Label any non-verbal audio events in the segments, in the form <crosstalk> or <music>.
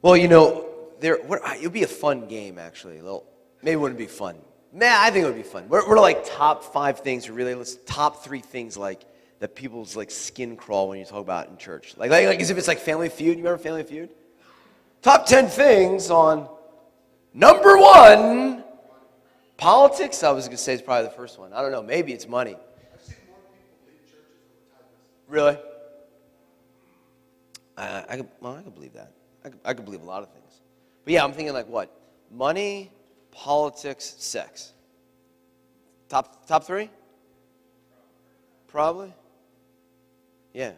Well, you know, there what, it would be a fun game actually. A little, maybe it wouldn't be fun. Man, I think it would be fun. We're, we're like top five things, or really, let's top three things like that people's like skin crawl when you talk about in church. Like, like, like as if it's like Family Feud. You remember Family Feud? Top ten things on number one politics. I was going to say it's probably the first one. I don't know. Maybe it's money. Really? I, I, well, I could believe that. I could, I could believe a lot of things. But yeah, I'm thinking like what? Money, politics, sex. Top, top three? Probably. Yeah.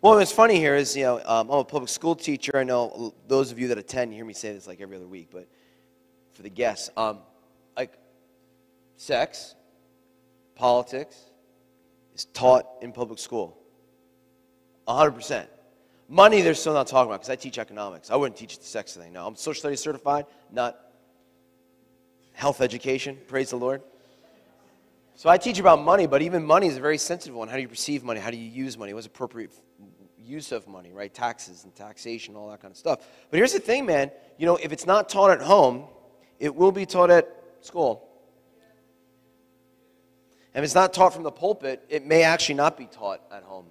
Well, what's funny here is, you know, um, I'm a public school teacher. I know those of you that attend hear me say this like every other week, but for the guests, um, like sex, politics is taught in public school. 100%. Money, they're still not talking about because I teach economics. I wouldn't teach the sex thing. No, I'm social studies certified, not health education. Praise the Lord. So I teach about money, but even money is a very sensitive one. How do you perceive money? How do you use money? What's appropriate use of money, right? Taxes and taxation, all that kind of stuff. But here's the thing, man. You know, if it's not taught at home, it will be taught at school. And if it's not taught from the pulpit, it may actually not be taught at home.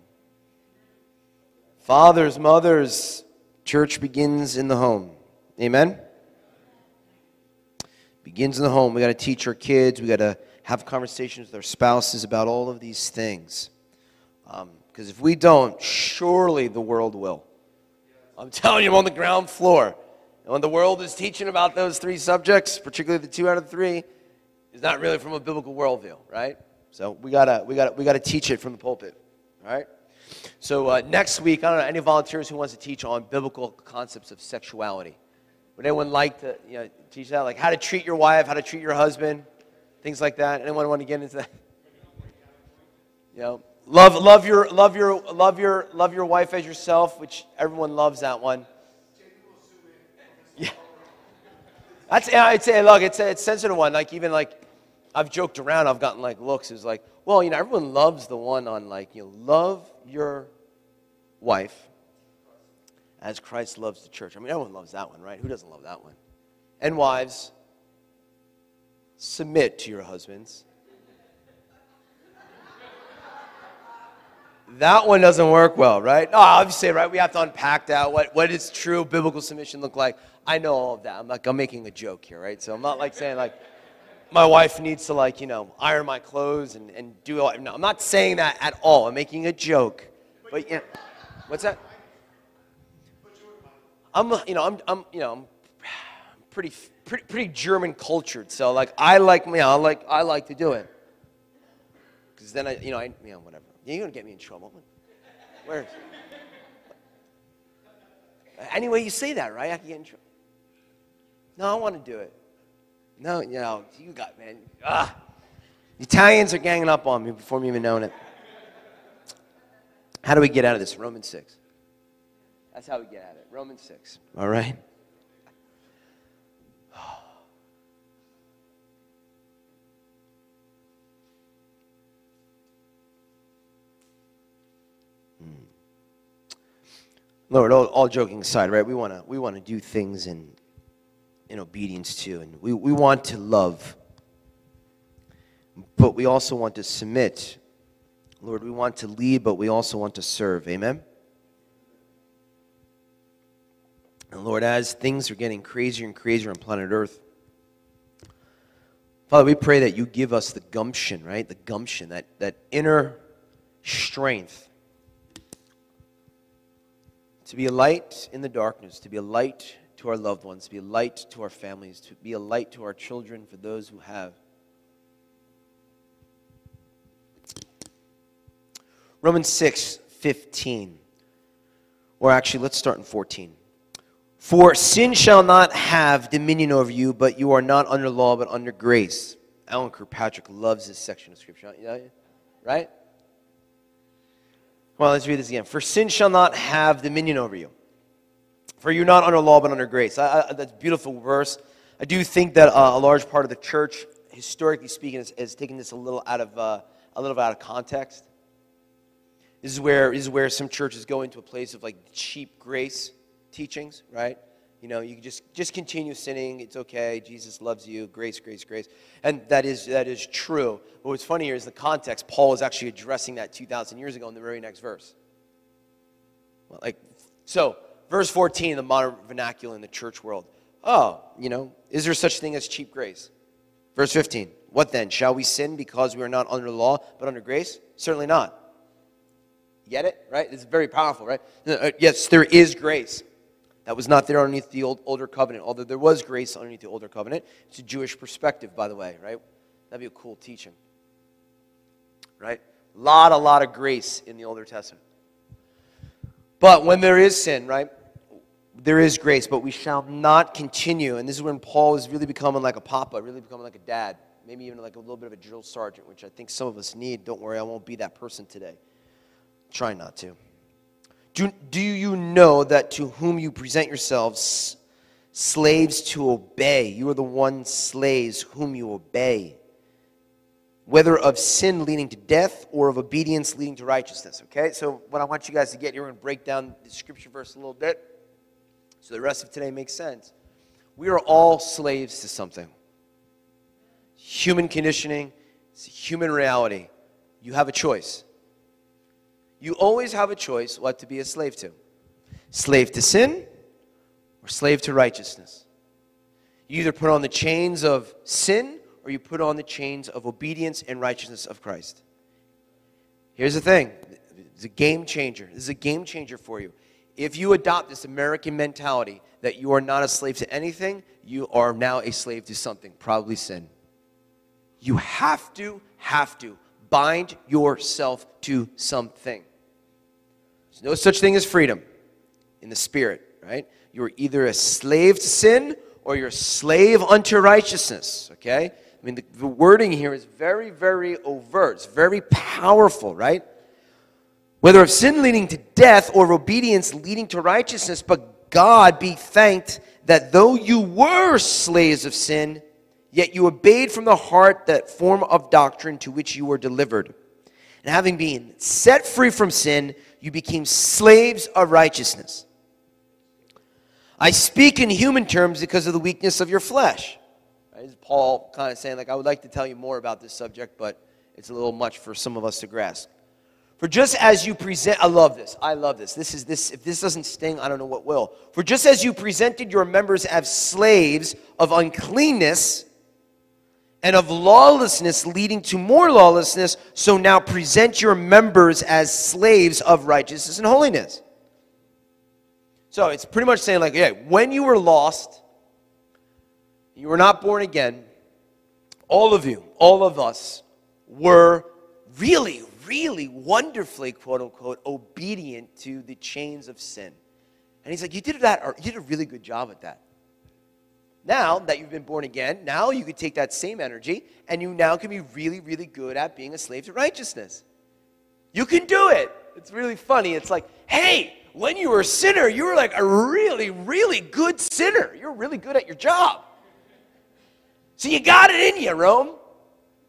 Fathers, mothers, church begins in the home. Amen? Begins in the home. We got to teach our kids. We got to have conversations with our spouses about all of these things. Because um, if we don't, surely the world will. I'm telling you, I'm on the ground floor. And when the world is teaching about those three subjects, particularly the two out of the three, is not really from a biblical worldview, right? So we gotta we gotta we gotta teach it from the pulpit, right? So uh, next week, I don't know any volunteers who wants to teach on biblical concepts of sexuality. Would anyone like to you know, teach that, like how to treat your wife, how to treat your husband, things like that? Anyone want to get into that? You know, love, love your, love your, love your, love your wife as yourself, which everyone loves that one. Yeah, that's. I'd say, look, it's a, it's sensitive one. Like even like, I've joked around. I've gotten like looks. It's like, well, you know, everyone loves the one on like, you know, love your wife as Christ loves the church. I mean, everyone loves that one, right? Who doesn't love that one? And wives, submit to your husbands. That one doesn't work well, right? No, obviously, right? We have to unpack that. What, what does true biblical submission look like? I know all of that. I'm like, I'm making a joke here, right? So I'm not like saying like, my wife needs to like, you know, iron my clothes and, and do all. No, I'm not saying that at all. I'm making a joke. But yeah, what's that? I'm, you know, I'm, I'm you know, I'm pretty, pretty, pretty German cultured. So like, I like, you know, I like, I like to do it. Because then I, you know, I, you know, whatever. You're gonna get me in trouble. Where? Anyway, you say that, right? I can get in trouble. No, I want to do it. No, you know, you got, man. Ah. Italians are ganging up on me before me even knowing it. How do we get out of this? Romans 6. That's how we get at it. Romans 6. All right? <sighs> Hmm. Lord, all, all, joking aside, right? We want to we want to do things in in obedience to. And we, we want to love, but we also want to submit. Lord, we want to lead, but we also want to serve. Amen? And Lord, as things are getting crazier and crazier on planet Earth, Father, we pray that you give us the gumption, right? The gumption, that, that inner strength to be a light in the darkness, to be a light to our loved ones, to be a light to our families, to be a light to our children for those who have. Romans 6 15. Or actually, let's start in 14. For sin shall not have dominion over you, but you are not under law, but under grace. Alan Kirkpatrick loves this section of Scripture, right? Well, let's read this again. For sin shall not have dominion over you. For you're not under law, but under grace. I, I, that's a beautiful verse. I do think that uh, a large part of the church, historically speaking, has, taken this a little out of uh, a little out of context. This is where this is where some churches go into a place of like cheap grace teachings, right? You know, you just just continue sinning. It's okay. Jesus loves you. Grace, grace, grace. And that is that is true. But what's funny here is the context. Paul is actually addressing that 2,000 years ago in the very next verse. Well, like so, verse 14 the modern vernacular in the church world. Oh, you know, is there such thing as cheap grace? Verse 15. What then? Shall we sin because we are not under the law but under grace? Certainly not. Get it? Right? It's very powerful, right? Uh, yes, there is grace. That was not there underneath the old, older covenant, although there was grace underneath the older covenant. It's a Jewish perspective, by the way, right? That'd be a cool teaching. Right? A lot, a lot of grace in the Older Testament. But when there is sin, right? There is grace, but we shall not continue. And this is when Paul is really becoming like a papa, really becoming like a dad, maybe even like a little bit of a drill sergeant, which I think some of us need. Don't worry, I won't be that person today. Try not to. Do, do you know that to whom you present yourselves slaves to obey, you are the one slaves whom you obey, whether of sin leading to death or of obedience leading to righteousness? Okay, so what I want you guys to get here, to break down the scripture verse a little bit so the rest of today makes sense. We are all slaves to something. Human conditioning, it's a human reality. You have a choice. You always have a choice what to be a slave to slave to sin or slave to righteousness. You either put on the chains of sin or you put on the chains of obedience and righteousness of Christ. Here's the thing it's a game changer. This is a game changer for you. If you adopt this American mentality that you are not a slave to anything, you are now a slave to something, probably sin. You have to, have to bind yourself to something. There's no such thing as freedom in the spirit, right? You're either a slave to sin or you're a slave unto righteousness, okay? I mean, the, the wording here is very, very overt. It's very powerful, right? Whether of sin leading to death or of obedience leading to righteousness, but God be thanked that though you were slaves of sin, yet you obeyed from the heart that form of doctrine to which you were delivered. And having been set free from sin, you became slaves of righteousness. I speak in human terms because of the weakness of your flesh. Is Paul kind of saying, like, I would like to tell you more about this subject, but it's a little much for some of us to grasp. For just as you present, I love this. I love this. This is this. If this doesn't sting, I don't know what will. For just as you presented your members as slaves of uncleanness and of lawlessness leading to more lawlessness, so now present your members as slaves of righteousness and holiness. So it's pretty much saying, like, yeah, when you were lost, you were not born again, all of you, all of us, were really, really wonderfully, quote unquote, obedient to the chains of sin. And he's like, You did that, or you did a really good job at that. Now that you've been born again, now you can take that same energy and you now can be really, really good at being a slave to righteousness. You can do it. It's really funny. It's like, hey, when you were a sinner, you were like a really, really good sinner. You're really good at your job. So you got it in you, Rome.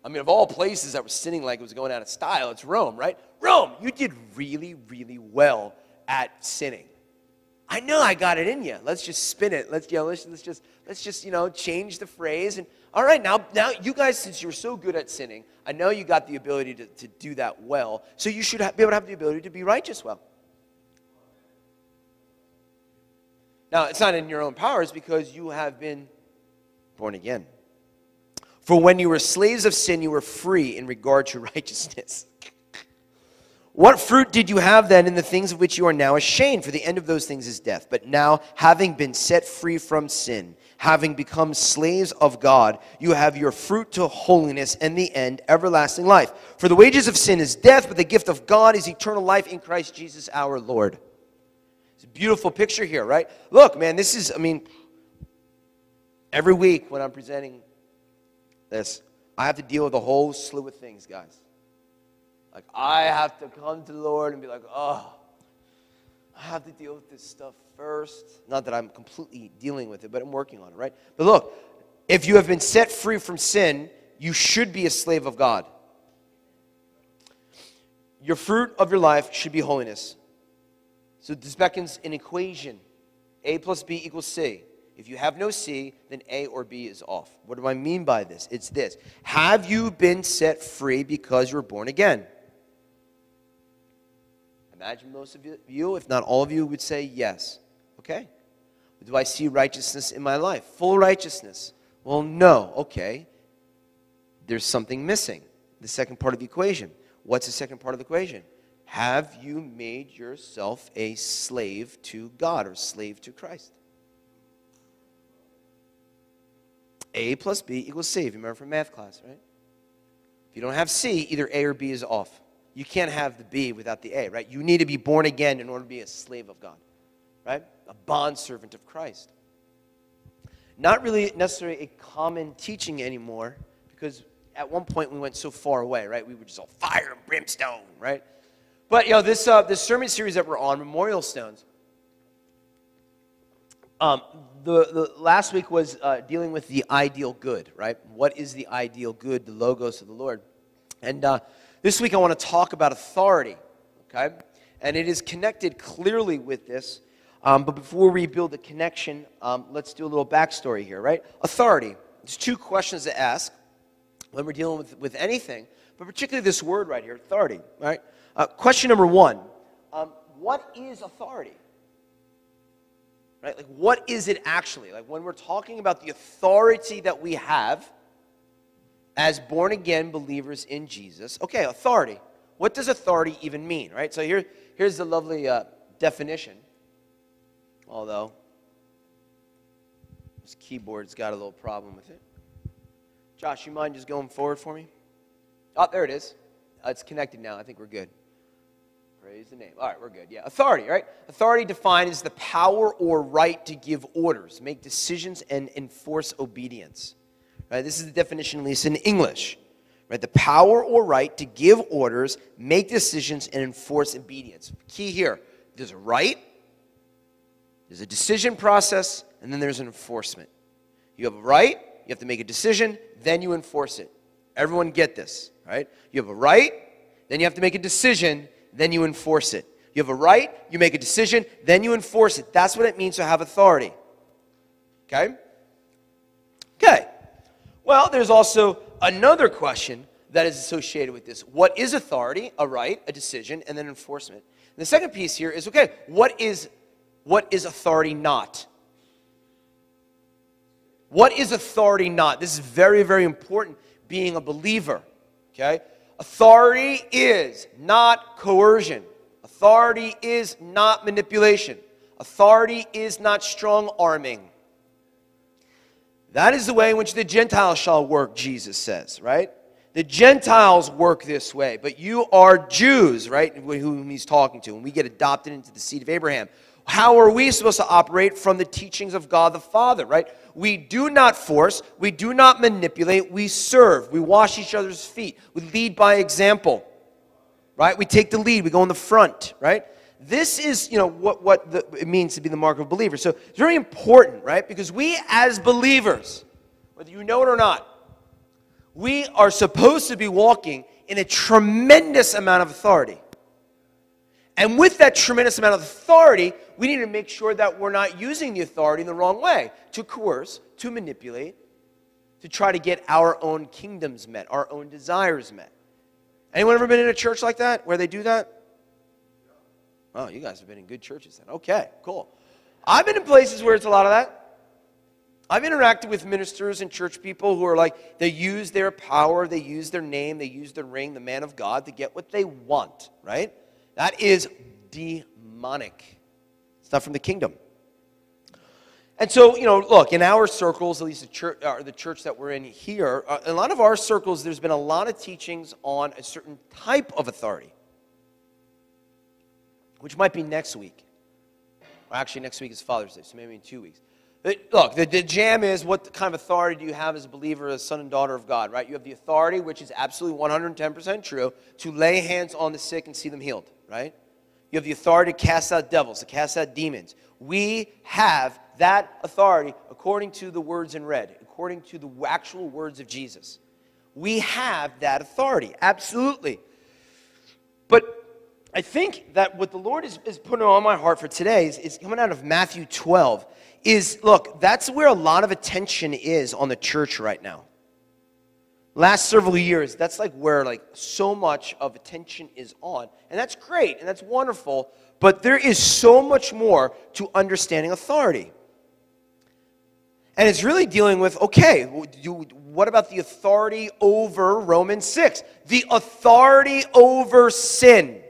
I mean, of all places that were sinning like it was going out of style, it's Rome, right? Rome, you did really, really well at sinning. I know I got it in you. Let's just spin it. Let's, you know, let's, let's just let's just you know change the phrase and all right now now you guys since you're so good at sinning, I know you got the ability to, to do that well. So you should have, be able to have the ability to be righteous well. Now it's not in your own powers because you have been born again. For when you were slaves of sin, you were free in regard to <laughs> righteousness. What fruit did you have then in the things of which you are now ashamed? For the end of those things is death. But now, having been set free from sin, having become slaves of God, you have your fruit to holiness and the end, everlasting life. For the wages of sin is death, but the gift of God is eternal life in Christ Jesus our Lord. It's a beautiful picture here, right? Look, man, this is, I mean, every week when I'm presenting this, I have to deal with a whole slew of things, guys. Like, I have to come to the Lord and be like, oh, I have to deal with this stuff first. Not that I'm completely dealing with it, but I'm working on it, right? But look, if you have been set free from sin, you should be a slave of God. Your fruit of your life should be holiness. So this beckons an equation. A plus B equals C. If you have no C, then A or B is off. What do I mean by this? It's this Have you been set free because you're born again? Imagine most of you, if not all of you, would say yes. Okay. Do I see righteousness in my life? Full righteousness? Well, no. Okay. There's something missing. The second part of the equation. What's the second part of the equation? Have you made yourself a slave to God or slave to Christ? A plus B equals C. If you remember from math class, right? If you don't have C, either A or B is off. You can't have the B without the A, right? You need to be born again in order to be a slave of God, right? A bondservant of Christ. Not really necessarily a common teaching anymore because at one point we went so far away, right? We were just all fire and brimstone, right? But you know, this uh, this sermon series that we're on, Memorial Stones. Um, the, the last week was uh, dealing with the ideal good, right? What is the ideal good? The logos of the Lord, and uh, this week I want to talk about authority, okay? And it is connected clearly with this. Um, but before we build the connection, um, let's do a little backstory here, right? Authority. There's two questions to ask when we're dealing with, with anything, but particularly this word right here, authority, right? Uh, question number one um, What is authority? Right? Like, what is it actually? Like, when we're talking about the authority that we have as born again believers in Jesus, okay, authority. What does authority even mean, right? So, here, here's the lovely uh, definition although this keyboard's got a little problem with it. Josh, you mind just going forward for me? Oh, there it is. Uh, it's connected now. I think we're good. Praise the name. All right, we're good. Yeah, authority, right? Authority defined as the power or right to give orders, make decisions, and enforce obedience. Right? This is the definition, at least in English. Right? The power or right to give orders, make decisions, and enforce obedience. Key here: there's a right there's a decision process, and then there's an enforcement. You have a right, you have to make a decision, then you enforce it. Everyone get this, right? You have a right, then you have to make a decision, then you enforce it. You have a right, you make a decision, then you enforce it. That's what it means to have authority. Okay? Okay. Well, there's also another question that is associated with this. What is authority? A right, a decision, and then enforcement. And the second piece here is okay, what is what is authority not? What is authority not? This is very, very important being a believer. Okay? Authority is not coercion. Authority is not manipulation. Authority is not strong arming. That is the way in which the Gentiles shall work, Jesus says, right? The Gentiles work this way, but you are Jews, right? Whom he's talking to, and we get adopted into the seed of Abraham. How are we supposed to operate from the teachings of God the Father, right? We do not force, we do not manipulate, we serve, we wash each other's feet, we lead by example, right? We take the lead, we go in the front, right? This is, you know, what, what the, it means to be the mark of a believer. So it's very important, right? Because we as believers, whether you know it or not, we are supposed to be walking in a tremendous amount of authority. And with that tremendous amount of authority, we need to make sure that we're not using the authority in the wrong way to coerce, to manipulate, to try to get our own kingdoms met, our own desires met. Anyone ever been in a church like that where they do that? Oh, you guys have been in good churches then. Okay, cool. I've been in places where it's a lot of that. I've interacted with ministers and church people who are like, they use their power, they use their name, they use their ring, the man of God, to get what they want, right? That is demonic. Not from the kingdom. And so, you know, look, in our circles, at least the church, uh, the church that we're in here, uh, a lot of our circles, there's been a lot of teachings on a certain type of authority, which might be next week. Well, actually, next week is Father's Day, so maybe in two weeks. Look, the, the jam is what kind of authority do you have as a believer, as son and daughter of God, right? You have the authority, which is absolutely 110% true, to lay hands on the sick and see them healed, right? You have the authority to cast out devils, to cast out demons. We have that authority according to the words in red, according to the actual words of Jesus. We have that authority, absolutely. But I think that what the Lord is, is putting on my heart for today is, is coming out of Matthew 12. Is look, that's where a lot of attention is on the church right now. Last several years, that's like where like so much of attention is on. And that's great and that's wonderful, but there is so much more to understanding authority. And it's really dealing with okay, what about the authority over Romans 6? The authority over sin.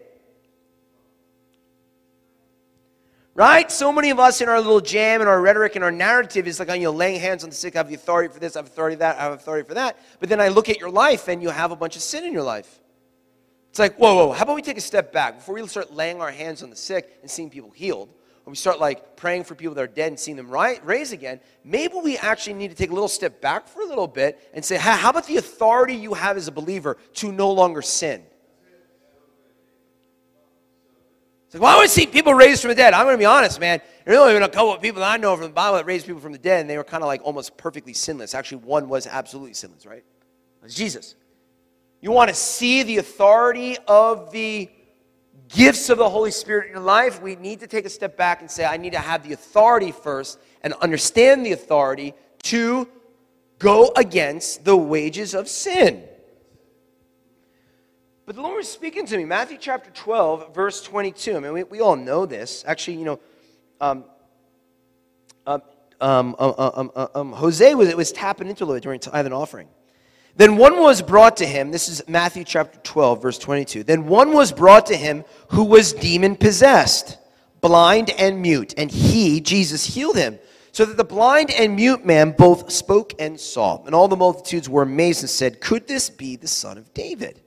Right? So many of us in our little jam and our rhetoric and our narrative is like, oh, you know, laying hands on the sick, I have the authority for this, I have authority for that, I have authority for that. But then I look at your life and you have a bunch of sin in your life. It's like, whoa, whoa, how about we take a step back before we start laying our hands on the sick and seeing people healed? Or we start like praying for people that are dead and seeing them rise again, maybe we actually need to take a little step back for a little bit and say, how about the authority you have as a believer to no longer sin? It's like, well, I want to see people raised from the dead. I'm going to be honest, man. There's only been a couple of people that I know from the Bible that raised people from the dead, and they were kind of like almost perfectly sinless. Actually, one was absolutely sinless, right? It was Jesus. You want to see the authority of the gifts of the Holy Spirit in your life? We need to take a step back and say, I need to have the authority first and understand the authority to go against the wages of sin. But the Lord was speaking to me. Matthew chapter 12, verse 22. I mean, we, we all know this. Actually, you know, um, um, um, um, um Hosea was, was tapping into it during tithe and offering. Then one was brought to him. This is Matthew chapter 12, verse 22. Then one was brought to him who was demon possessed, blind and mute, and he, Jesus, healed him. So that the blind and mute man both spoke and saw. And all the multitudes were amazed and said, Could this be the son of David?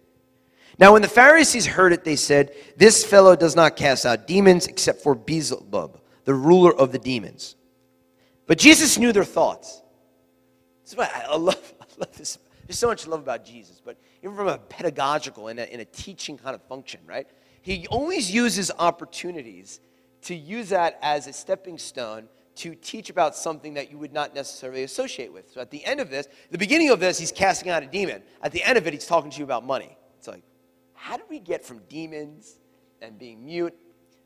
Now, when the Pharisees heard it, they said, This fellow does not cast out demons except for Beelzebub, the ruler of the demons. But Jesus knew their thoughts. That's why I <laughs> love, I love this. There's so much love about Jesus, but even from a pedagogical and a, in a teaching kind of function, right? He always uses opportunities to use that as a stepping stone to teach about something that you would not necessarily associate with. So at the end of this, the beginning of this, he's casting out a demon. At the end of it, he's talking to you about money. It's like, how did we get from demons and being mute,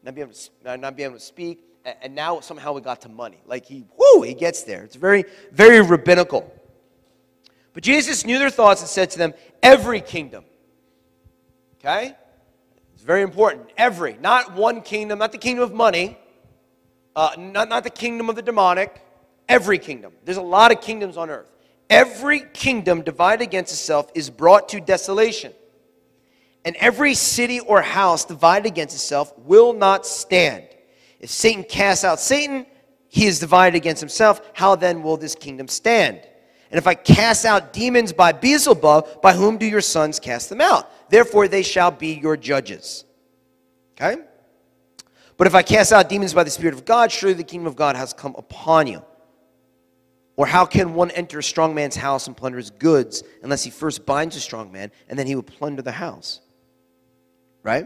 not being able to, not being able to speak, and now somehow we got to money? Like he, whoo, he gets there. It's very, very rabbinical. But Jesus knew their thoughts and said to them, Every kingdom. Okay? It's very important. Every. Not one kingdom, not the kingdom of money, uh, not, not the kingdom of the demonic. Every kingdom. There's a lot of kingdoms on earth. Every kingdom divided against itself is brought to desolation and every city or house divided against itself will not stand. If Satan casts out Satan, he is divided against himself. How then will this kingdom stand? And if I cast out demons by Beelzebub, by whom do your sons cast them out? Therefore they shall be your judges. Okay? But if I cast out demons by the Spirit of God, surely the kingdom of God has come upon you. Or how can one enter a strong man's house and plunder his goods unless he first binds a strong man and then he will plunder the house? Right?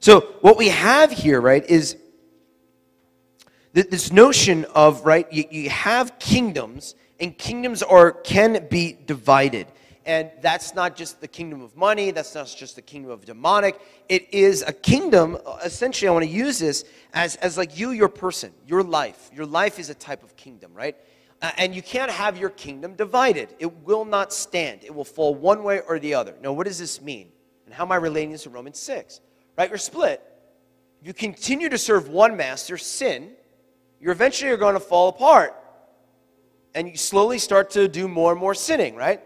So what we have here, right, is this notion of right you, you have kingdoms and kingdoms are can be divided. And that's not just the kingdom of money that's not just the kingdom of demonic. It is a kingdom essentially i want to use this as, as like you your person your life. Your life is a type of kingdom right? Uh, and you can't have your kingdom divided. It will not stand. It will fall one way or the other. Now what does this mean and how am I relating this to Romans 6? Right? You're split. If you continue to serve one master, sin, you're eventually are going to fall apart. And you slowly start to do more and more sinning, right?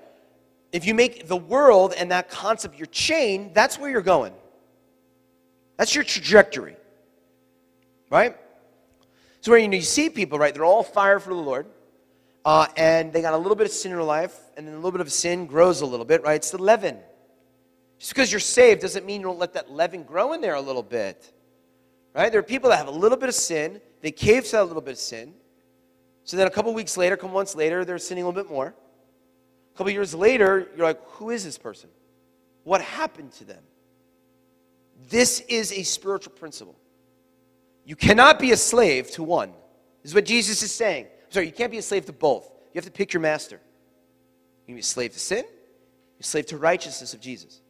If you make the world and that concept your chain, that's where you're going. That's your trajectory. Right? So where you, you see people, right? They're all fire for the Lord. Uh, and they got a little bit of sin in their life, and then a little bit of sin grows a little bit, right? It's the leaven. Just because you're saved doesn't mean you don't let that leaven grow in there a little bit. Right? There are people that have a little bit of sin, they cave to that little bit of sin. So then a couple weeks later, couple months later, they're sinning a little bit more. A couple years later, you're like, who is this person? What happened to them? This is a spiritual principle. You cannot be a slave to one. This is what Jesus is saying. I'm sorry, you can't be a slave to both. You have to pick your master. You can be a slave to sin, you're a slave to righteousness of Jesus.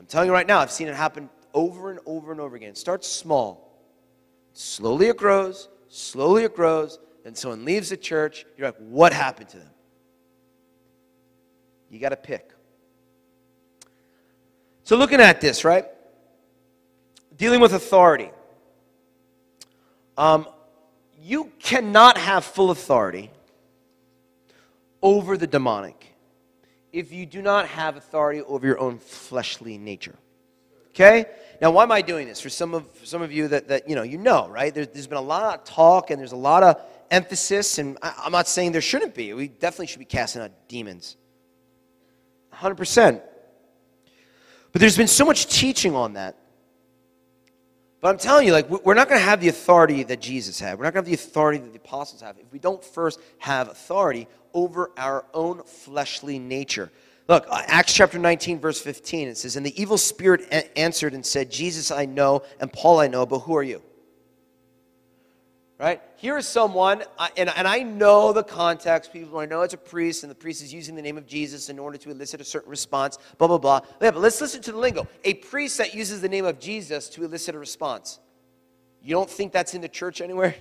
I'm telling you right now, I've seen it happen over and over and over again. Start small. Slowly it grows, slowly it grows, and someone leaves the church. You're like, what happened to them? You got to pick. So, looking at this, right? Dealing with authority. Um, you cannot have full authority over the demonic if you do not have authority over your own fleshly nature. Okay? Now, why am I doing this? For some of, for some of you that, that, you know, you know, right? There, there's been a lot of talk and there's a lot of emphasis, and I, I'm not saying there shouldn't be. We definitely should be casting out demons. 100%. But there's been so much teaching on that. But I'm telling you, like, we're not going to have the authority that Jesus had. We're not going to have the authority that the apostles have if we don't first have authority over our own fleshly nature. Look, uh, Acts chapter 19, verse 15, it says, And the evil spirit a- answered and said, Jesus I know, and Paul I know, but who are you? Right? Here is someone, and, and I know the context. People, I know it's a priest, and the priest is using the name of Jesus in order to elicit a certain response, blah, blah, blah. Yeah, but let's listen to the lingo. A priest that uses the name of Jesus to elicit a response. You don't think that's in the church anywhere?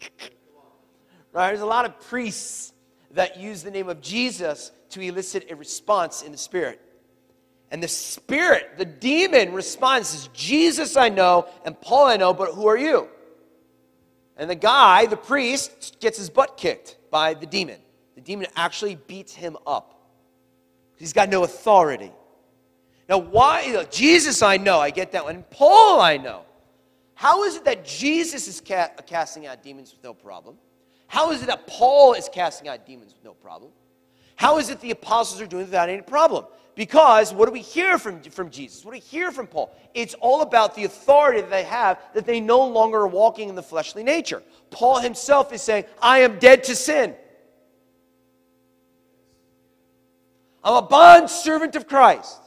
<laughs> right? There's a lot of priests that use the name of Jesus to elicit a response in the spirit. And the spirit, the demon, responds, says, Jesus I know, and Paul I know, but who are you? And the guy, the priest, gets his butt kicked by the demon. The demon actually beats him up. He's got no authority. Now, why? Jesus, I know, I get that one. Paul, I know. How is it that Jesus is ca- casting out demons with no problem? How is it that Paul is casting out demons with no problem? How is it the apostles are doing it without any problem? Because what do we hear from, from Jesus? What do we hear from Paul? It's all about the authority that they have, that they no longer are walking in the fleshly nature. Paul himself is saying, I am dead to sin. I'm a bond servant of Christ.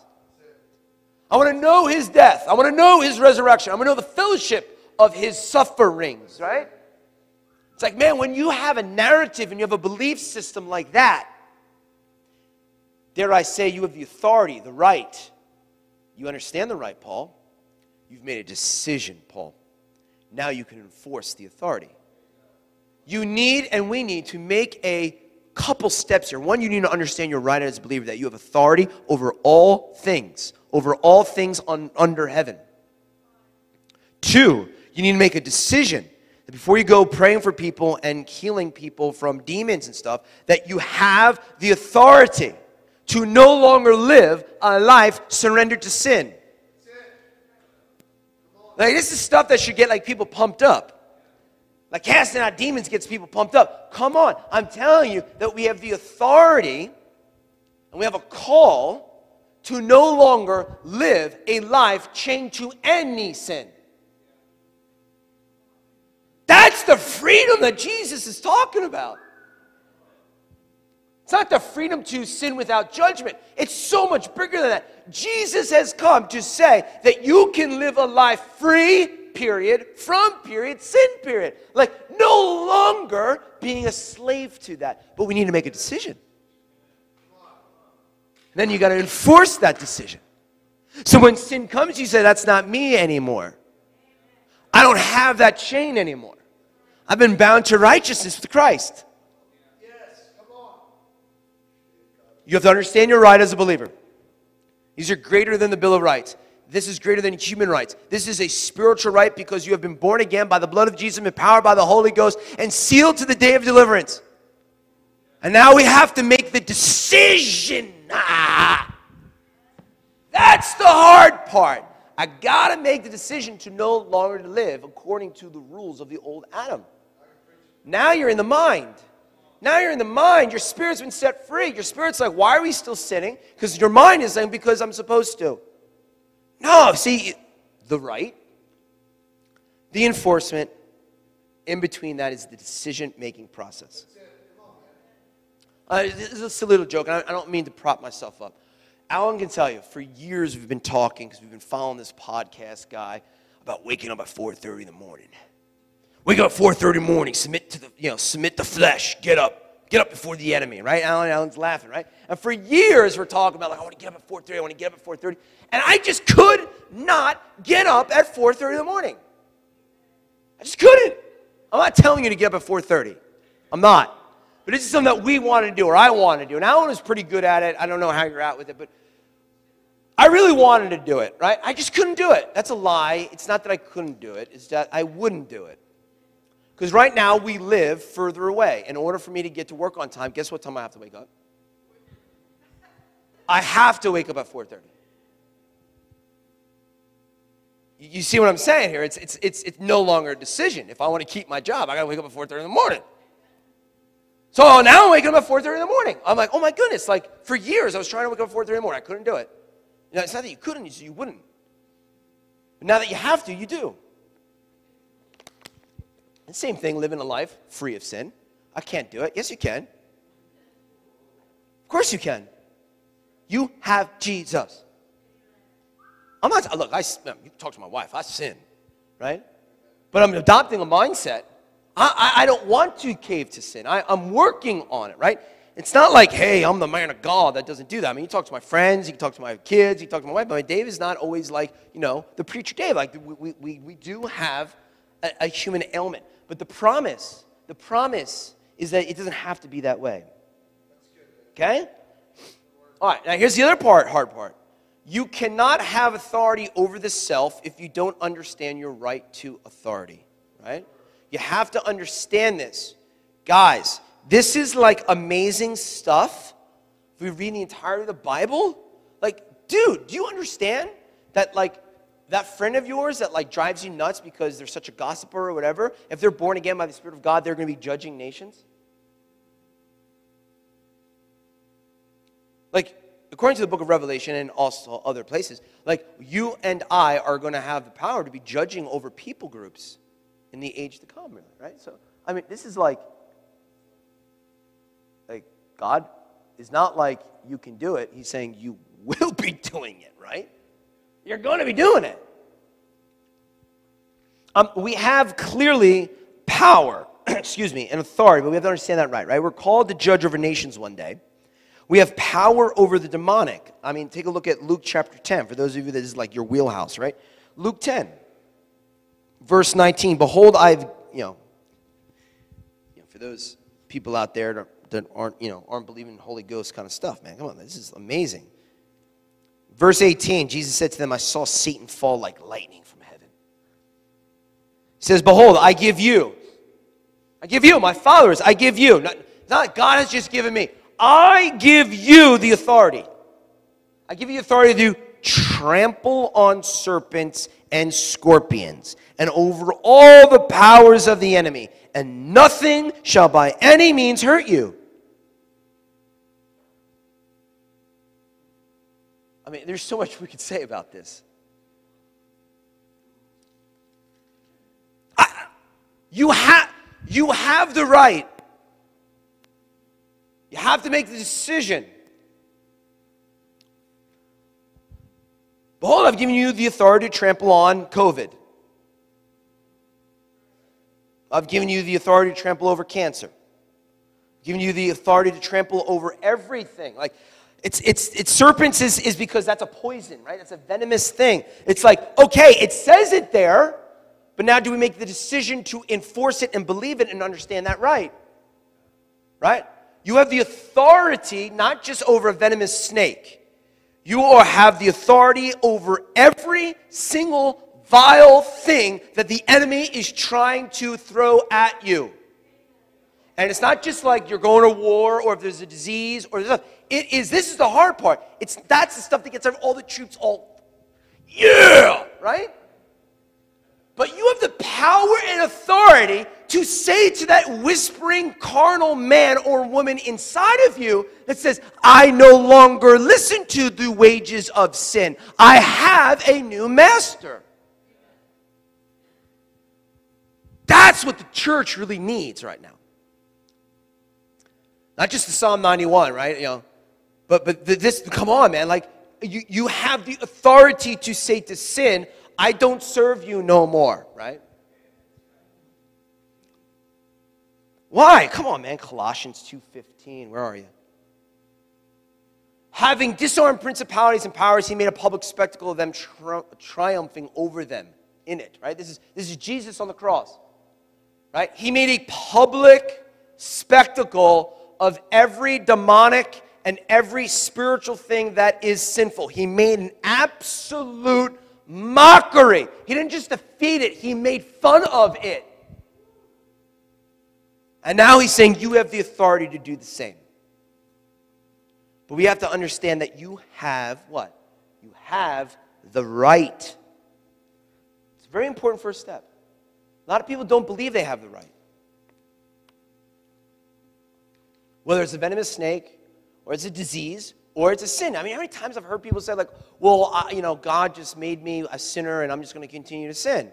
I want to know his death. I want to know his resurrection. I want to know the fellowship of his sufferings, right? It's like, man, when you have a narrative and you have a belief system like that, Dare I say, you have the authority, the right. You understand the right, Paul. You've made a decision, Paul. Now you can enforce the authority. You need and we need to make a couple steps here. One, you need to understand your right as a believer that you have authority over all things, over all things on, under heaven. Two, you need to make a decision that before you go praying for people and healing people from demons and stuff, that you have the authority to no longer live a life surrendered to sin. Like this is stuff that should get like people pumped up. Like casting out demons gets people pumped up. Come on, I'm telling you that we have the authority and we have a call to no longer live a life chained to any sin. That's the freedom that Jesus is talking about. It's not the freedom to sin without judgment. It's so much bigger than that. Jesus has come to say that you can live a life free, period, from period, sin, period. Like no longer being a slave to that. But we need to make a decision. And then you got to enforce that decision. So when sin comes, you say, That's not me anymore. I don't have that chain anymore. I've been bound to righteousness with Christ. You have to understand your right as a believer. These are greater than the Bill of Rights. This is greater than human rights. This is a spiritual right because you have been born again by the blood of Jesus, empowered by the Holy Ghost, and sealed to the day of deliverance. And now we have to make the decision. Ah, <laughs> that's the hard part. I got to make the decision to no longer live according to the rules of the old Adam. Now you're in the mind. Now you're in the mind, your spirit's been set free. Your spirit's like, why are we still sinning? Because your mind is saying, because I'm supposed to. No, see, the right, the enforcement, in between that is the decision making process. Uh, this is a silly little joke, and I, I don't mean to prop myself up. Alan can tell you, for years we've been talking, because we've been following this podcast guy about waking up at 4.30 in the morning. Wake up at 4.30 morning, submit to the, you know, submit the flesh, get up, Get up before the enemy, right? Alan Allen's laughing, right? And for years we're talking about like, I want to get up at 4:30, I want to get up at 4:30. And I just could not get up at 4:30 in the morning. I just couldn't. I'm not telling you to get up at 4:30. I'm not. But this is something that we want to do, or I want to do. And Alan was pretty good at it. I don't know how you're at with it, but I really wanted to do it, right? I just couldn't do it. That's a lie. It's not that I couldn't do it, it's that I wouldn't do it. Because right now we live further away. In order for me to get to work on time, guess what time I have to wake up? I have to wake up at 4:30. You see what I'm saying here? It's, it's, it's, it's no longer a decision. If I want to keep my job, I got to wake up at 4:30 in the morning. So oh, now I'm waking up at 4:30 in the morning. I'm like, oh my goodness! Like for years, I was trying to wake up at 4:30 in the morning. I couldn't do it. You know, it's not that you couldn't; you, you wouldn't. But now that you have to, you do. Same thing, living a life free of sin. I can't do it. Yes, you can. Of course you can. You have Jesus. I'm not, look, I, you talk to my wife, I sin, right? But I'm adopting a mindset. I, I, I don't want to cave to sin. I, I'm working on it, right? It's not like, hey, I'm the man of God that doesn't do that. I mean, you talk to my friends, you can talk to my kids, you can talk to my wife, but Dave is not always like, you know, the preacher Dave. Like, we, we, we do have a, a human ailment. But the promise, the promise is that it doesn't have to be that way. Okay? All right, now here's the other part, hard part. You cannot have authority over the self if you don't understand your right to authority, right? You have to understand this. Guys, this is like amazing stuff. If we read the entirety of the Bible, like, dude, do you understand that, like, that friend of yours that like drives you nuts because they're such a gossiper or whatever, if they're born again by the Spirit of God, they're going to be judging nations? Like, according to the book of Revelation and also other places, like you and I are going to have the power to be judging over people groups in the age to come, really, right? So, I mean, this is like, like God is not like you can do it. He's saying you <laughs> will be doing it, right? You're going to be doing it. Um, we have clearly power, <clears throat> excuse me, and authority, but we have to understand that right, right? We're called to judge over nations one day. We have power over the demonic. I mean, take a look at Luke chapter 10, for those of you that is like your wheelhouse, right? Luke 10, verse 19. Behold, I've, you know, you know for those people out there that, aren't, you know, aren't believing in Holy Ghost kind of stuff, man, come on, this is amazing. Verse 18, Jesus said to them, I saw Satan fall like lightning from heaven. He says, Behold, I give you, I give you, my followers, I give you. Not, not God has just given me. I give you the authority. I give you authority to trample on serpents and scorpions and over all the powers of the enemy, and nothing shall by any means hurt you. I mean, there's so much we could say about this. I, you, have, you have the right. You have to make the decision. Behold, I've given you the authority to trample on COVID. I've given you the authority to trample over cancer. I've given you the authority to trample over everything. Like, it's, it's, it's serpents is, is because that's a poison, right? It's a venomous thing. It's like, okay, it says it there, but now do we make the decision to enforce it and believe it and understand that right? Right? You have the authority not just over a venomous snake, you have the authority over every single vile thing that the enemy is trying to throw at you. And it's not just like you're going to war or if there's a disease or there's it is, this is the hard part. It's, that's the stuff that gets all the troops all, yeah, right? But you have the power and authority to say to that whispering carnal man or woman inside of you that says, I no longer listen to the wages of sin. I have a new master. That's what the church really needs right now. Not just the Psalm 91, right? You know, but but this, come on, man. Like you, you have the authority to say to sin, I don't serve you no more, right? Why? Come on, man. Colossians 2:15. Where are you? Having disarmed principalities and powers, he made a public spectacle of them, tri- triumphing over them in it. Right? This is this is Jesus on the cross. Right? He made a public spectacle of every demonic and every spiritual thing that is sinful. He made an absolute mockery. He didn't just defeat it, he made fun of it. And now he's saying, You have the authority to do the same. But we have to understand that you have what? You have the right. It's a very important first step. A lot of people don't believe they have the right. Whether it's a venomous snake, or it's a disease, or it's a sin. I mean, how many times I've heard people say, like, well, I, you know, God just made me a sinner and I'm just going to continue to sin.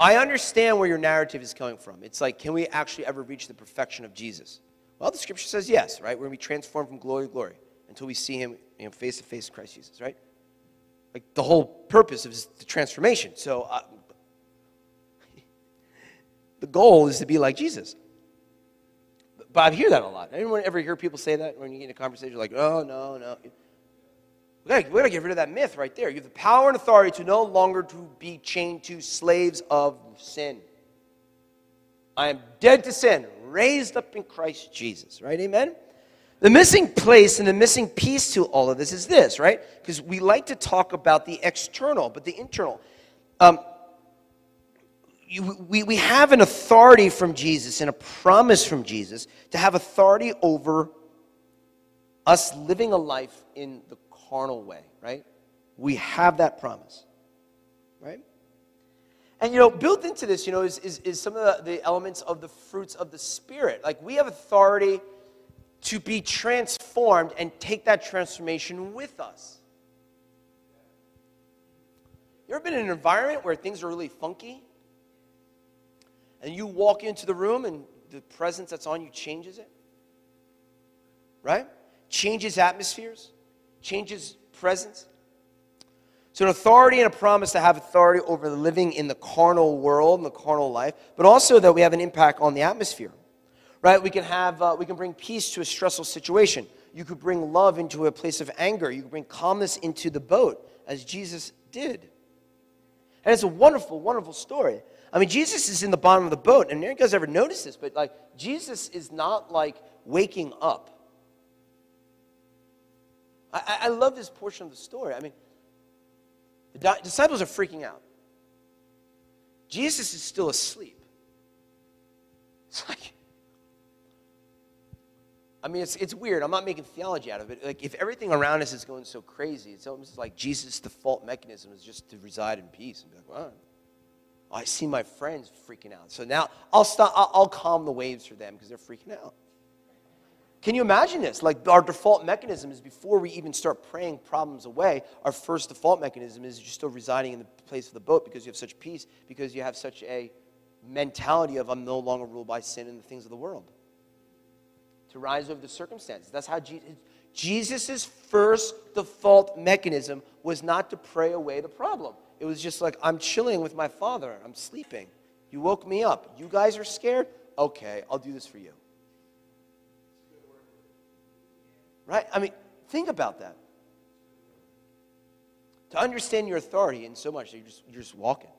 I understand where your narrative is coming from. It's like, can we actually ever reach the perfection of Jesus? Well, the scripture says yes, right? We're going to be transformed from glory to glory until we see him you know, face to face Christ Jesus, right? Like the whole purpose of the transformation. So uh, <laughs> the goal is to be like Jesus. But I hear that a lot. Anyone ever hear people say that when you get in a conversation? Like, oh, no, no. We gotta, gotta get rid of that myth right there. You have the power and authority to no longer to be chained to slaves of sin. I am dead to sin, raised up in Christ Jesus, right? Amen? The missing place and the missing piece to all of this is this, right? Because we like to talk about the external, but the internal. Um, you, we, we have an authority from Jesus and a promise from Jesus to have authority over us living a life in the carnal way, right? We have that promise, right? And, you know, built into this, you know, is, is, is some of the, the elements of the fruits of the Spirit. Like, we have authority to be transformed and take that transformation with us. You ever been in an environment where things are really funky? And you walk into the room and the presence that's on you changes it? Right? Changes atmospheres? changes presence. So, an authority and a promise to have authority over the living in the carnal world and the carnal life, but also that we have an impact on the atmosphere. Right? We can have, uh, we can bring peace to a stressful situation. You could bring love into a place of anger. You could bring calmness into the boat, as Jesus did. And it's a wonderful, wonderful story. I mean, Jesus is in the bottom of the boat, and you guys ever notice this, but like Jesus is not like waking up I, I love this portion of the story. I mean, the disciples are freaking out. Jesus is still asleep. It's like, I mean, it's, it's weird. I'm not making theology out of it. Like, if everything around us is going so crazy, it's almost like Jesus' default mechanism is just to reside in peace and be like, well, I see my friends freaking out. So now I'll stop, I'll, I'll calm the waves for them because they're freaking out. Can you imagine this? Like our default mechanism is before we even start praying problems away, our first default mechanism is you're still residing in the place of the boat because you have such peace, because you have such a mentality of I'm no longer ruled by sin and the things of the world. To rise over the circumstances. That's how Jesus Jesus' first default mechanism was not to pray away the problem. It was just like, I'm chilling with my father. I'm sleeping. You woke me up. You guys are scared? Okay, I'll do this for you. Right? I mean, think about that. To understand your authority in so much, you're just, you're just walking.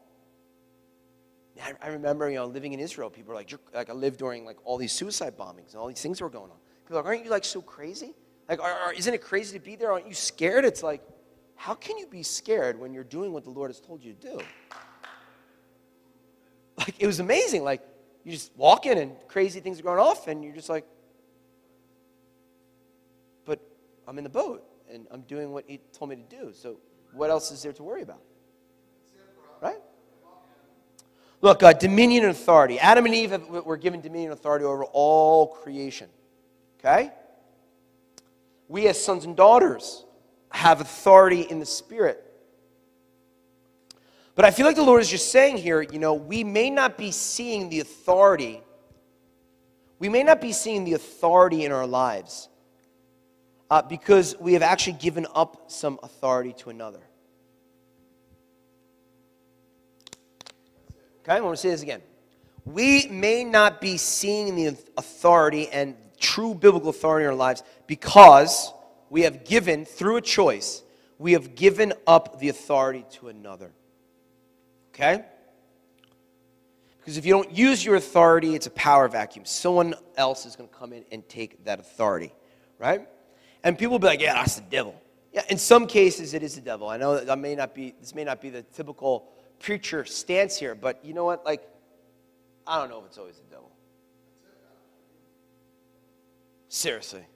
I, remember, you know, living in Israel, people were like, like, I lived during like all these suicide bombings and all these things were going on. People are like, aren't you like so crazy? Like, are, are, isn't it crazy to be there? Aren't you scared? It's like, how can you be scared when you're doing what the Lord has told you to do? Like, it was amazing. Like, you just walk in and crazy things are going off, and you're just like, but I'm in the boat and I'm doing what he told me to do. So what else is there to worry about? Right? Look, uh, dominion and authority. Adam and Eve have, were given dominion and authority over all creation. Okay? We, as sons and daughters, have authority in the Spirit. But I feel like the Lord is just saying here, you know, we may not be seeing the authority. We may not be seeing the authority in our lives uh, because we have actually given up some authority to another. Okay, I want to say this again. we may not be seeing the authority and true biblical authority in our lives because we have given, through a choice, we have given up the authority to another. Okay? Because if you don't use your authority, it's a power vacuum. Someone else is going to come in and take that authority, right? And people will be like, yeah, that's the devil. Yeah, in some cases, it is the devil. I know that, may not be, this may not be the typical preacher stance here, but you know what? Like, I don't know if it's always the devil. Seriously.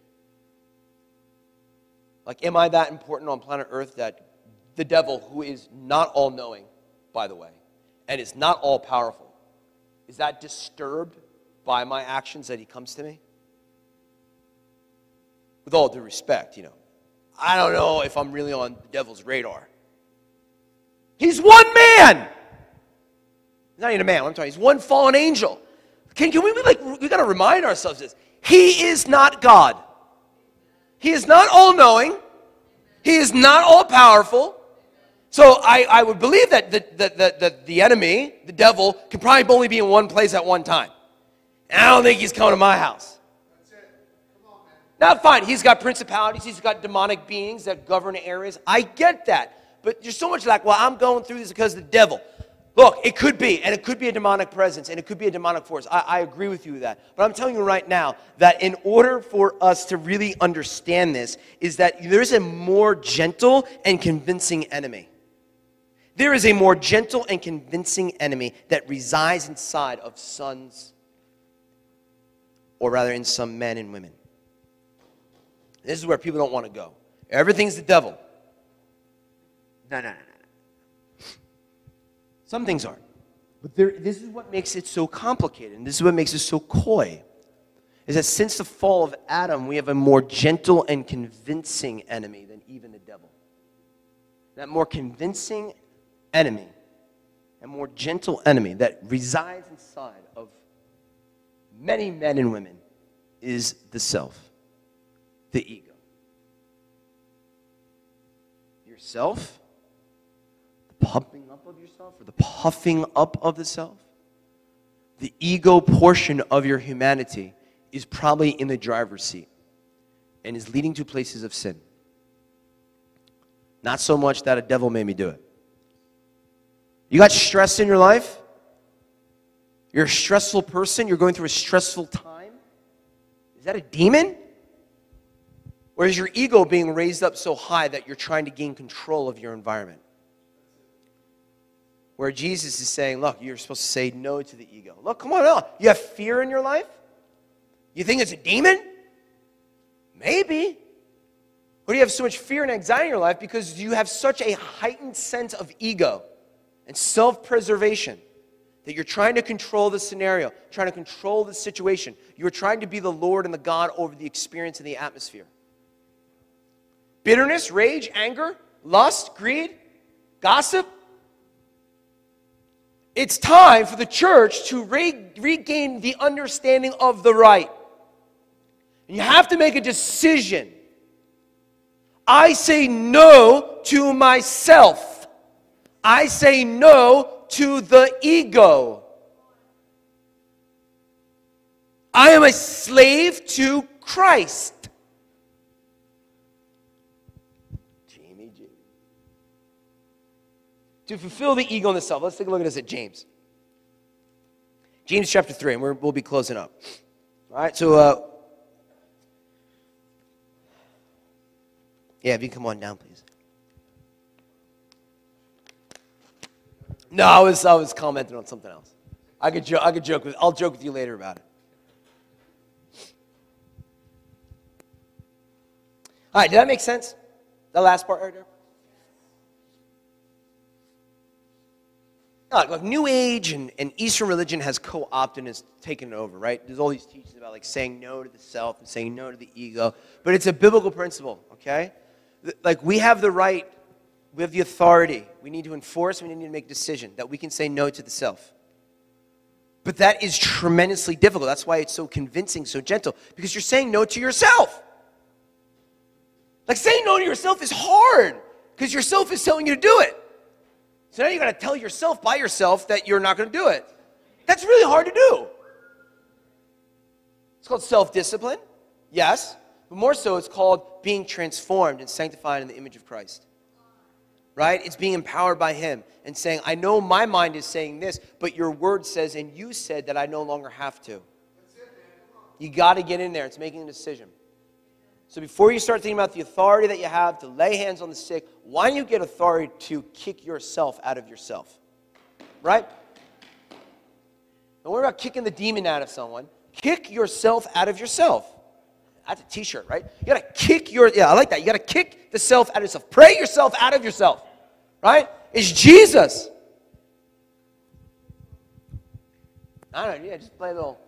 Like, am I that important on planet Earth that the devil, who is not all knowing, by the way, and is not all powerful, is that disturbed by my actions that he comes to me? With all due respect, you know, I don't know if I'm really on the devil's radar. He's one man. Not even a man, I'm talking, he's one fallen angel. Can, can we be like, we got to remind ourselves this. He is not God. He is not all knowing. He is not all powerful. So I, I would believe that the, the, the, the, the enemy, the devil, can probably only be in one place at one time. And I don't think he's coming to my house. Now, fine, he's got principalities, he's got demonic beings that govern areas. I get that. But there's so much like, well, I'm going through this because of the devil. Look, it could be, and it could be a demonic presence, and it could be a demonic force. I, I, agree with you with that. But I'm telling you right now that in order for us to really understand this, is that there's a more gentle and convincing enemy. There is a more gentle and convincing enemy that resides inside of sons, or rather in some men and women. This is where people don't want to go. Everything's the devil. No, no, no, no. Some things aren't. But there, this is what makes it so complicated, and this is what makes it so coy. Is that since the fall of Adam, we have a more gentle and convincing enemy than even the devil. That more convincing enemy, a more gentle enemy that resides inside of many men and women is the self, the ego. Yourself, pumping up of yourself, or the puffing up of the self, the ego portion of your humanity is probably in the driver's seat and is leading to places of sin. Not so much that a devil made me do it. You got stress in your life? You're a stressful person? You're going through a stressful time? Is that a demon? Or is your ego being raised up so high that you're trying to gain control of your environment? Where Jesus is saying, Look, you're supposed to say no to the ego. Look, come on. You have fear in your life? You think it's a demon? Maybe. Or do you have so much fear and anxiety in your life because you have such a heightened sense of ego? and self preservation that you're trying to control the scenario, trying to control the situation. You're trying to be the Lord and the God over the experience and the atmosphere. Bitterness, rage, anger, lust, greed, gossip. It's time for the church to re- regain the understanding of the right. And you have to make a decision. I say no to myself. I say no to the ego. I am a slave to Christ. To fulfill the ego in the self. Let's take a look at this at James. James chapter 3, and we will be closing up. All right, so, uh, yeah, if you come on down, please. No, I was, I was commenting on something else. I could, jo- I could joke with, I'll joke with you later about it. All right, did that make sense? The last part right there? Like, like New Age and, and Eastern religion has co-opted and has taken it over, right? There's all these teachings about like saying no to the self and saying no to the ego, but it's a biblical principle, okay? Like we have the right we have the authority. We need to enforce, we need to make decision that we can say no to the self. But that is tremendously difficult. That's why it's so convincing, so gentle, because you're saying no to yourself. Like saying no to yourself is hard because yourself is telling you to do it. So now you got to tell yourself by yourself that you're not going to do it. That's really hard to do. It's called self discipline, yes, but more so, it's called being transformed and sanctified in the image of Christ. Right? It's being empowered by Him and saying, I know my mind is saying this, but your word says, and you said that I no longer have to. You got to get in there. It's making a decision. So before you start thinking about the authority that you have to lay hands on the sick, why don't you get authority to kick yourself out of yourself? Right? Don't worry about kicking the demon out of someone. Kick yourself out of yourself. That's a t-shirt, right? You gotta kick your, yeah, I like that. You gotta kick the self out of yourself. Pray yourself out of yourself. Right? It's Jesus. I don't know, yeah, just play a little,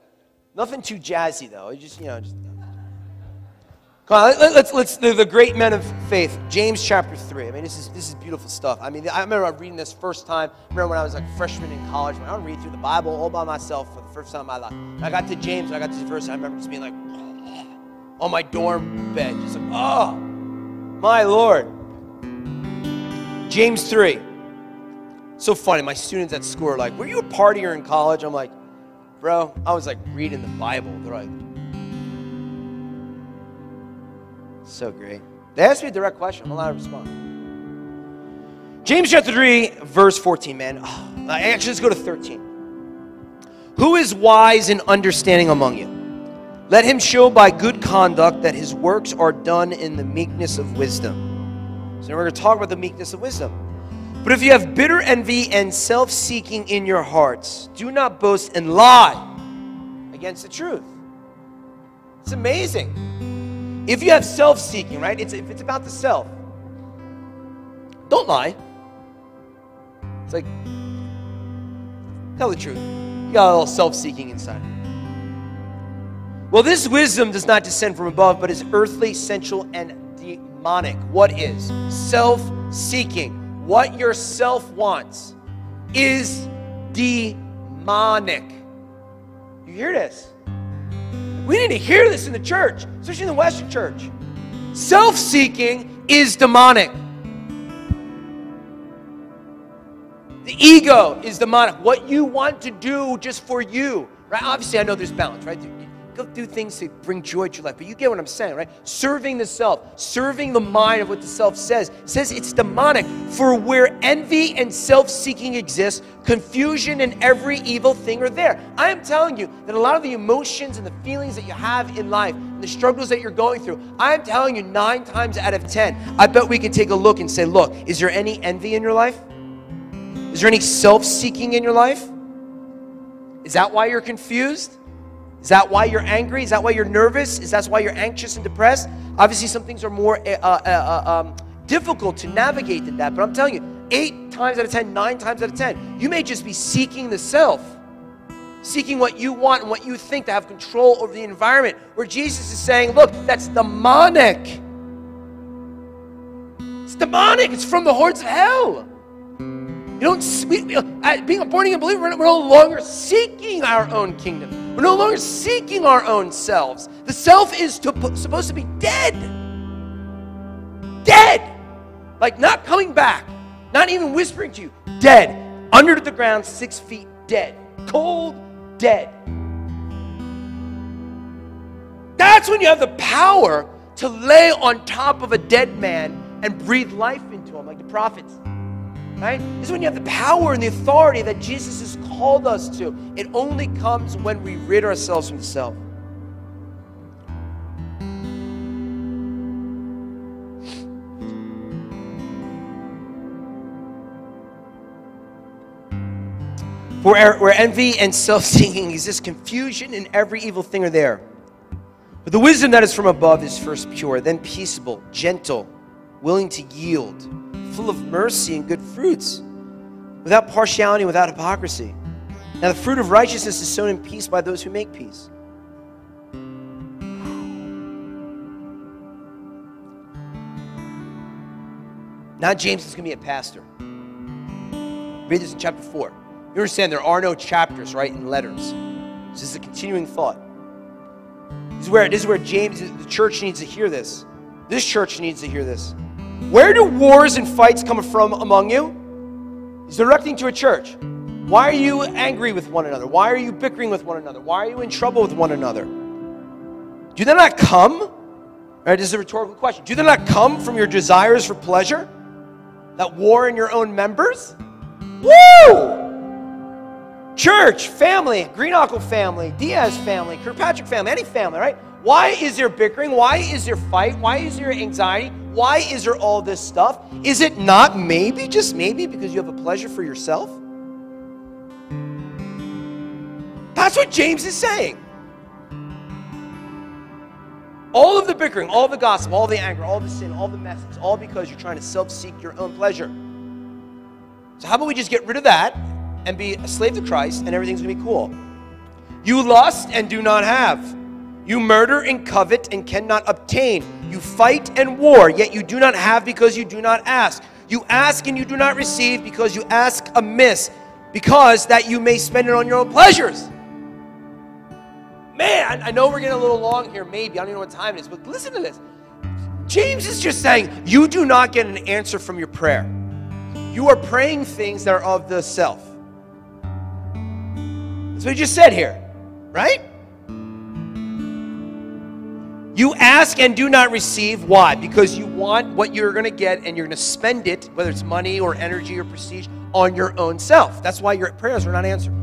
nothing too jazzy though. You just, you know, just. On, let, us let's, the, great men of faith, James chapter 3. I mean, this is, this is beautiful stuff. I mean, I remember reading this first time. I remember when I was like a freshman in college, when I would read through the Bible all by myself for the first time in my life. And I got to James, and I got this verse, and I remember just being like, <sniffs> on my dorm bed, just like, oh, my Lord. James 3. So funny, my students at school are like, were you a partier in college? I'm like, bro, I was like reading the Bible. They're like, So great. They asked me a direct question. I'm allowed to respond. James chapter 3, verse 14, man. <sighs> Oh, actually, let's go to 13. Who is wise and understanding among you? Let him show by good conduct that his works are done in the meekness of wisdom. So we're going to talk about the meekness of wisdom. But if you have bitter envy and self seeking in your hearts, do not boast and lie against the truth. It's amazing. If you have self seeking, right? It's, if it's about the self, don't lie. It's like, tell the truth. You got a little self seeking inside. Well, this wisdom does not descend from above, but is earthly, sensual, and demonic. What is? Self seeking. What your self wants is demonic. You hear this? We need to hear this in the church, especially in the Western church. Self seeking is demonic. The ego is demonic. What you want to do just for you, right? Obviously, I know there's balance, right? Go do things to bring joy to your life. But you get what I'm saying, right? Serving the self, serving the mind of what the self says, says it's demonic. For where envy and self seeking exist, confusion and every evil thing are there. I am telling you that a lot of the emotions and the feelings that you have in life, the struggles that you're going through, I am telling you nine times out of ten, I bet we can take a look and say, look, is there any envy in your life? Is there any self seeking in your life? Is that why you're confused? Is that why you're angry? Is that why you're nervous? Is that why you're anxious and depressed? Obviously, some things are more uh, uh, uh, um, difficult to navigate than that. But I'm telling you, eight times out of ten, nine times out of ten, you may just be seeking the self, seeking what you want and what you think to have control over the environment. Where Jesus is saying, look, that's demonic. It's demonic. It's from the hordes of hell. You don't, we, being a born again believer, we're no longer seeking our own kingdom. We're no longer seeking our own selves. The self is to, supposed to be dead. Dead. Like not coming back, not even whispering to you. Dead. Under the ground, six feet dead. Cold, dead. That's when you have the power to lay on top of a dead man and breathe life into him, like the prophets. Right? This is when you have the power and the authority that Jesus has called us to. It only comes when we rid ourselves from the self. Where, where envy and self seeking exist, confusion and every evil thing are there. But the wisdom that is from above is first pure, then peaceable, gentle, willing to yield full of mercy and good fruits, without partiality, without hypocrisy. Now, the fruit of righteousness is sown in peace by those who make peace. Now, James is going to be a pastor. Read this in chapter 4. You understand there are no chapters, right, in letters. This is a continuing thought. This is where, this is where James, the church needs to hear this. This church needs to hear this. Where do wars and fights come from among you? He's directing to a church. Why are you angry with one another? Why are you bickering with one another? Why are you in trouble with one another? Do they not come? Right, this is a rhetorical question. Do they not come from your desires for pleasure that war in your own members? Woo! Church, family, Greenackle family, Diaz family, Kirkpatrick family, any family, right? Why is there bickering? Why is there fight? Why is there anxiety? Why is there all this stuff? Is it not maybe, just maybe, because you have a pleasure for yourself? That's what James is saying. All of the bickering, all the gossip, all the anger, all the sin, all the mess, it's all because you're trying to self seek your own pleasure. So, how about we just get rid of that and be a slave to Christ and everything's gonna be cool? You lust and do not have. You murder and covet and cannot obtain. You fight and war, yet you do not have because you do not ask. You ask and you do not receive because you ask amiss, because that you may spend it on your own pleasures. Man, I know we're getting a little long here, maybe. I don't even know what time it is, but listen to this. James is just saying, you do not get an answer from your prayer. You are praying things that are of the self. That's what he just said here, right? You ask and do not receive. Why? Because you want what you're going to get and you're going to spend it, whether it's money or energy or prestige, on your own self. That's why your prayers are not answered.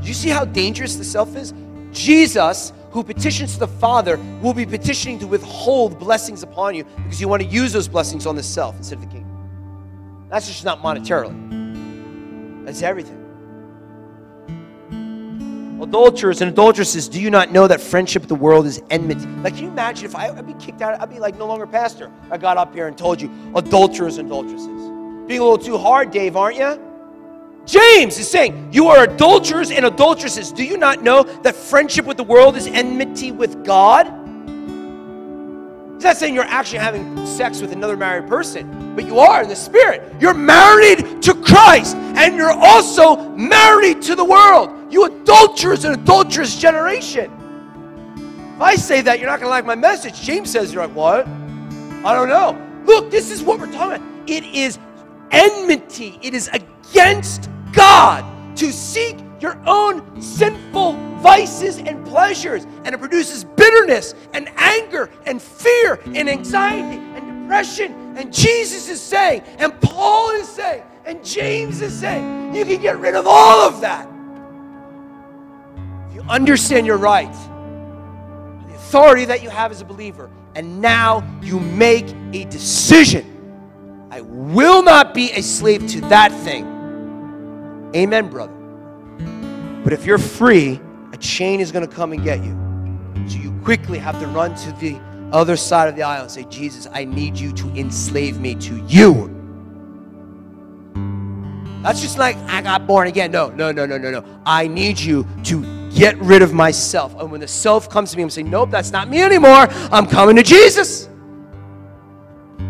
Do you see how dangerous the self is? Jesus, who petitions the Father, will be petitioning to withhold blessings upon you because you want to use those blessings on the self instead of the kingdom. That's just not monetarily, that's everything. Adulterers and adulteresses, do you not know that friendship with the world is enmity? Like, can you imagine if I, would be kicked out? I'd be like no longer pastor. I got up here and told you, adulterers and adulteresses. Being a little too hard, Dave, aren't you? James is saying, You are adulterers and adulteresses. Do you not know that friendship with the world is enmity with God? He's not saying you're actually having sex with another married person, but you are in the spirit. You're married to Christ, and you're also married to the world. You adulterers and adulterous generation. If I say that, you're not going to like my message. James says, You're like, What? I don't know. Look, this is what we're talking about. It is enmity, it is against God to seek your own sinful vices and pleasures. And it produces bitterness and anger and fear and anxiety and depression. And Jesus is saying, and Paul is saying, and James is saying, you can get rid of all of that. You understand your rights, the authority that you have as a believer, and now you make a decision. I will not be a slave to that thing. Amen, brother. But if you're free, a chain is going to come and get you. So you quickly have to run to the other side of the aisle and say, Jesus, I need you to enslave me to you. That's just like, I got born again. No, no, no, no, no, no. I need you to get rid of myself. And when the self comes to me, I'm saying, nope, that's not me anymore. I'm coming to Jesus.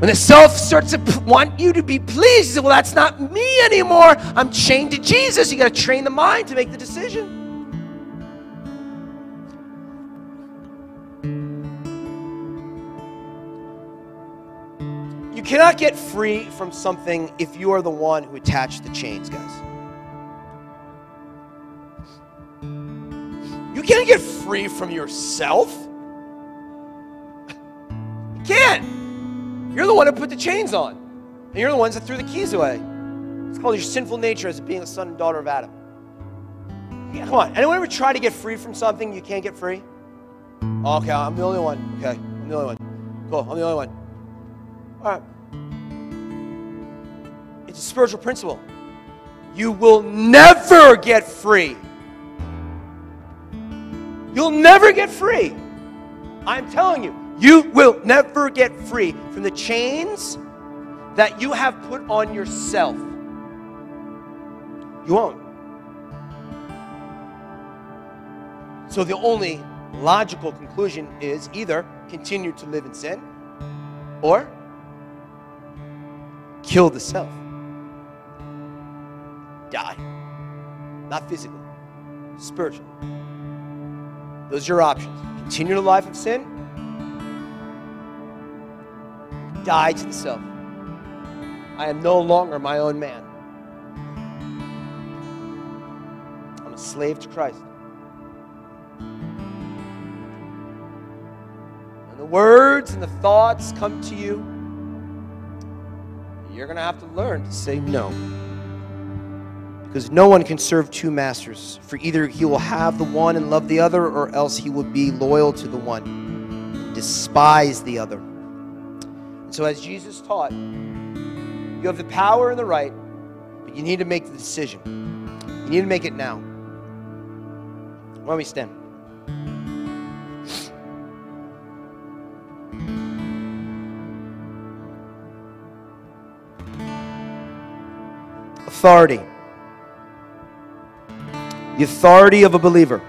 When the self starts to want you to be pleased, you say, well, that's not me anymore. I'm chained to Jesus. You got to train the mind to make the decision. You cannot get free from something if you are the one who attached the chains, guys. You can't get free from yourself. You can't. You're the one who put the chains on. And you're the ones that threw the keys away. It's called your sinful nature as being a son and daughter of Adam. Yeah, come on. Anyone ever try to get free from something you can't get free? Oh, okay, I'm the only one. Okay, I'm the only one. Cool, I'm the only one. All right. It's a spiritual principle. You will never get free. You'll never get free. I'm telling you. You will never get free from the chains that you have put on yourself. You won't. So the only logical conclusion is either continue to live in sin or kill the self. Die. Not physically, spiritually. Those are your options. Continue the life of sin die to the self. I am no longer my own man. I'm a slave to Christ. And the words and the thoughts come to you, you're going to have to learn to say no. Because no one can serve two masters, for either he will have the one and love the other, or else he will be loyal to the one, despise the other. So, as Jesus taught, you have the power and the right, but you need to make the decision. You need to make it now. Why don't we stand? Authority the authority of a believer,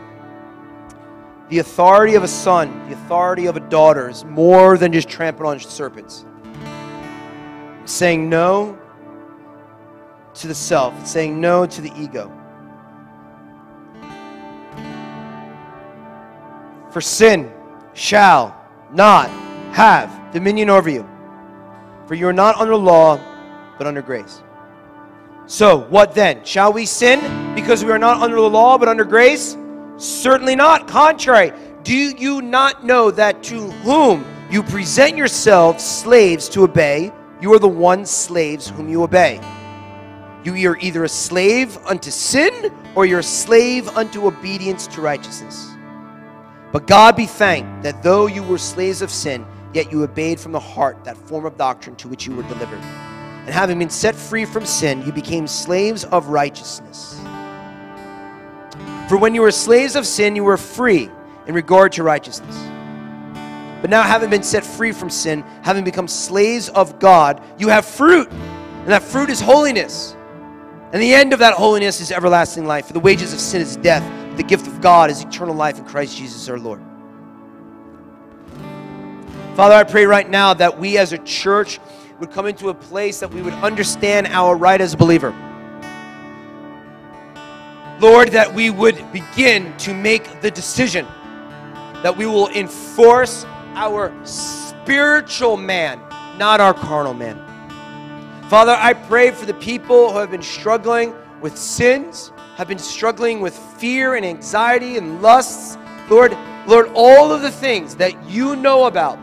the authority of a son, the authority of a daughter is more than just trampling on serpents. Saying no to the self, saying no to the ego. For sin shall not have dominion over you, for you are not under law, but under grace. So, what then? Shall we sin because we are not under the law but under grace? Certainly not. Contrary. Do you not know that to whom you present yourselves slaves to obey, you are the one slaves whom you obey? You are either a slave unto sin or you're a slave unto obedience to righteousness. But God be thanked that though you were slaves of sin, yet you obeyed from the heart that form of doctrine to which you were delivered and having been set free from sin, you became slaves of righteousness. For when you were slaves of sin, you were free in regard to righteousness. But now, having been set free from sin, having become slaves of God, you have fruit, and that fruit is holiness. And the end of that holiness is everlasting life. For the wages of sin is death, but the gift of God is eternal life in Christ Jesus our Lord. Father, I pray right now that we as a church would come into a place that we would understand our right as a believer. Lord, that we would begin to make the decision that we will enforce our spiritual man, not our carnal man. Father, I pray for the people who have been struggling with sins, have been struggling with fear and anxiety and lusts. Lord, Lord, all of the things that you know about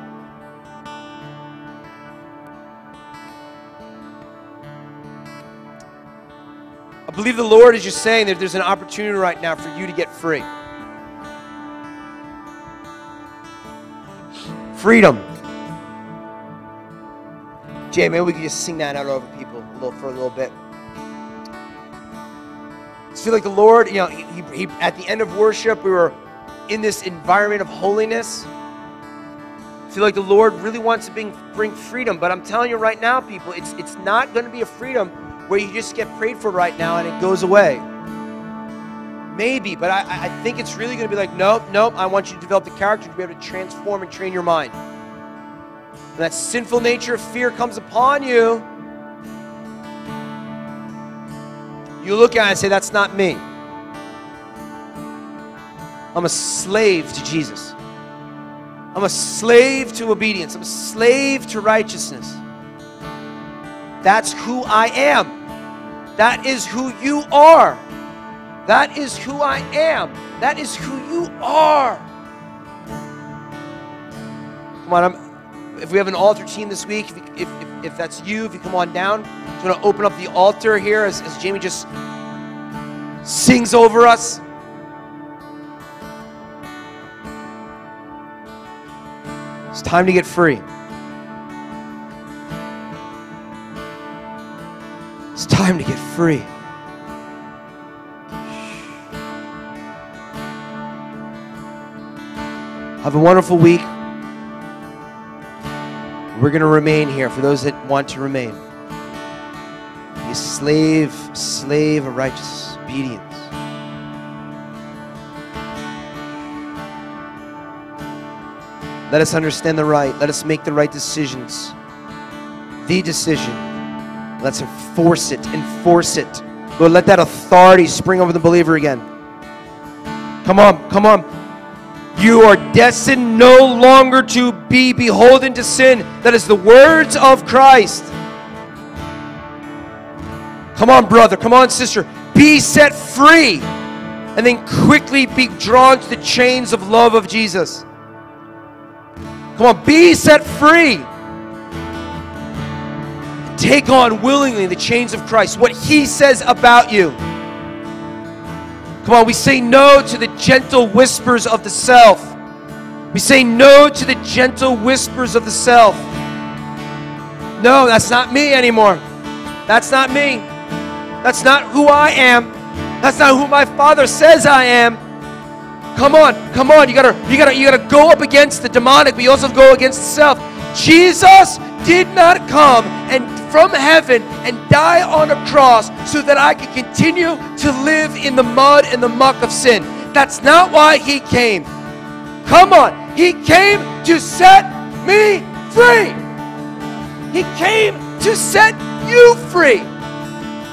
I believe the Lord is just saying that there's an opportunity right now for you to get free. Freedom. Jay, maybe we could just sing that out over people a little for a little bit. I feel like the Lord, you know, he, he, at the end of worship, we were in this environment of holiness. I feel like the Lord really wants to bring, bring freedom, but I'm telling you right now, people, it's it's not going to be a freedom where you just get prayed for right now and it goes away. Maybe, but I, I think it's really going to be like, nope, nope, I want you to develop the character to be able to transform and train your mind. When that sinful nature of fear comes upon you, you look at it and say, that's not me. I'm a slave to Jesus. I'm a slave to obedience. I'm a slave to righteousness. That's who I am. That is who you are. That is who I am. That is who you are. Come on, I'm, if we have an altar team this week, if, if, if, if that's you, if you come on down, I'm going to open up the altar here as, as Jamie just sings over us. It's time to get free. It's time to get free. Have a wonderful week. We're going to remain here for those that want to remain. Be a slave, slave of righteous obedience. Let us understand the right. Let us make the right decisions. The decision Let's enforce it. Enforce it. Lord, let that authority spring over the believer again. Come on, come on. You are destined no longer to be beholden to sin. That is the words of Christ. Come on, brother. Come on, sister. Be set free. And then quickly be drawn to the chains of love of Jesus. Come on, be set free. Take on willingly the chains of Christ, what He says about you. Come on, we say no to the gentle whispers of the self. We say no to the gentle whispers of the self. No, that's not me anymore. That's not me. That's not who I am. That's not who my father says I am. Come on, come on. You gotta, you gotta, you gotta go up against the demonic, but you also go against the self. Jesus did not come and from heaven and die on a cross so that I could continue to live in the mud and the muck of sin. That's not why he came. Come on. He came to set me free. He came to set you free.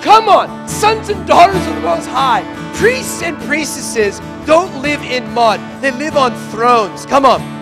Come on, sons and daughters of the Most High, priests and priestesses don't live in mud, they live on thrones. Come on.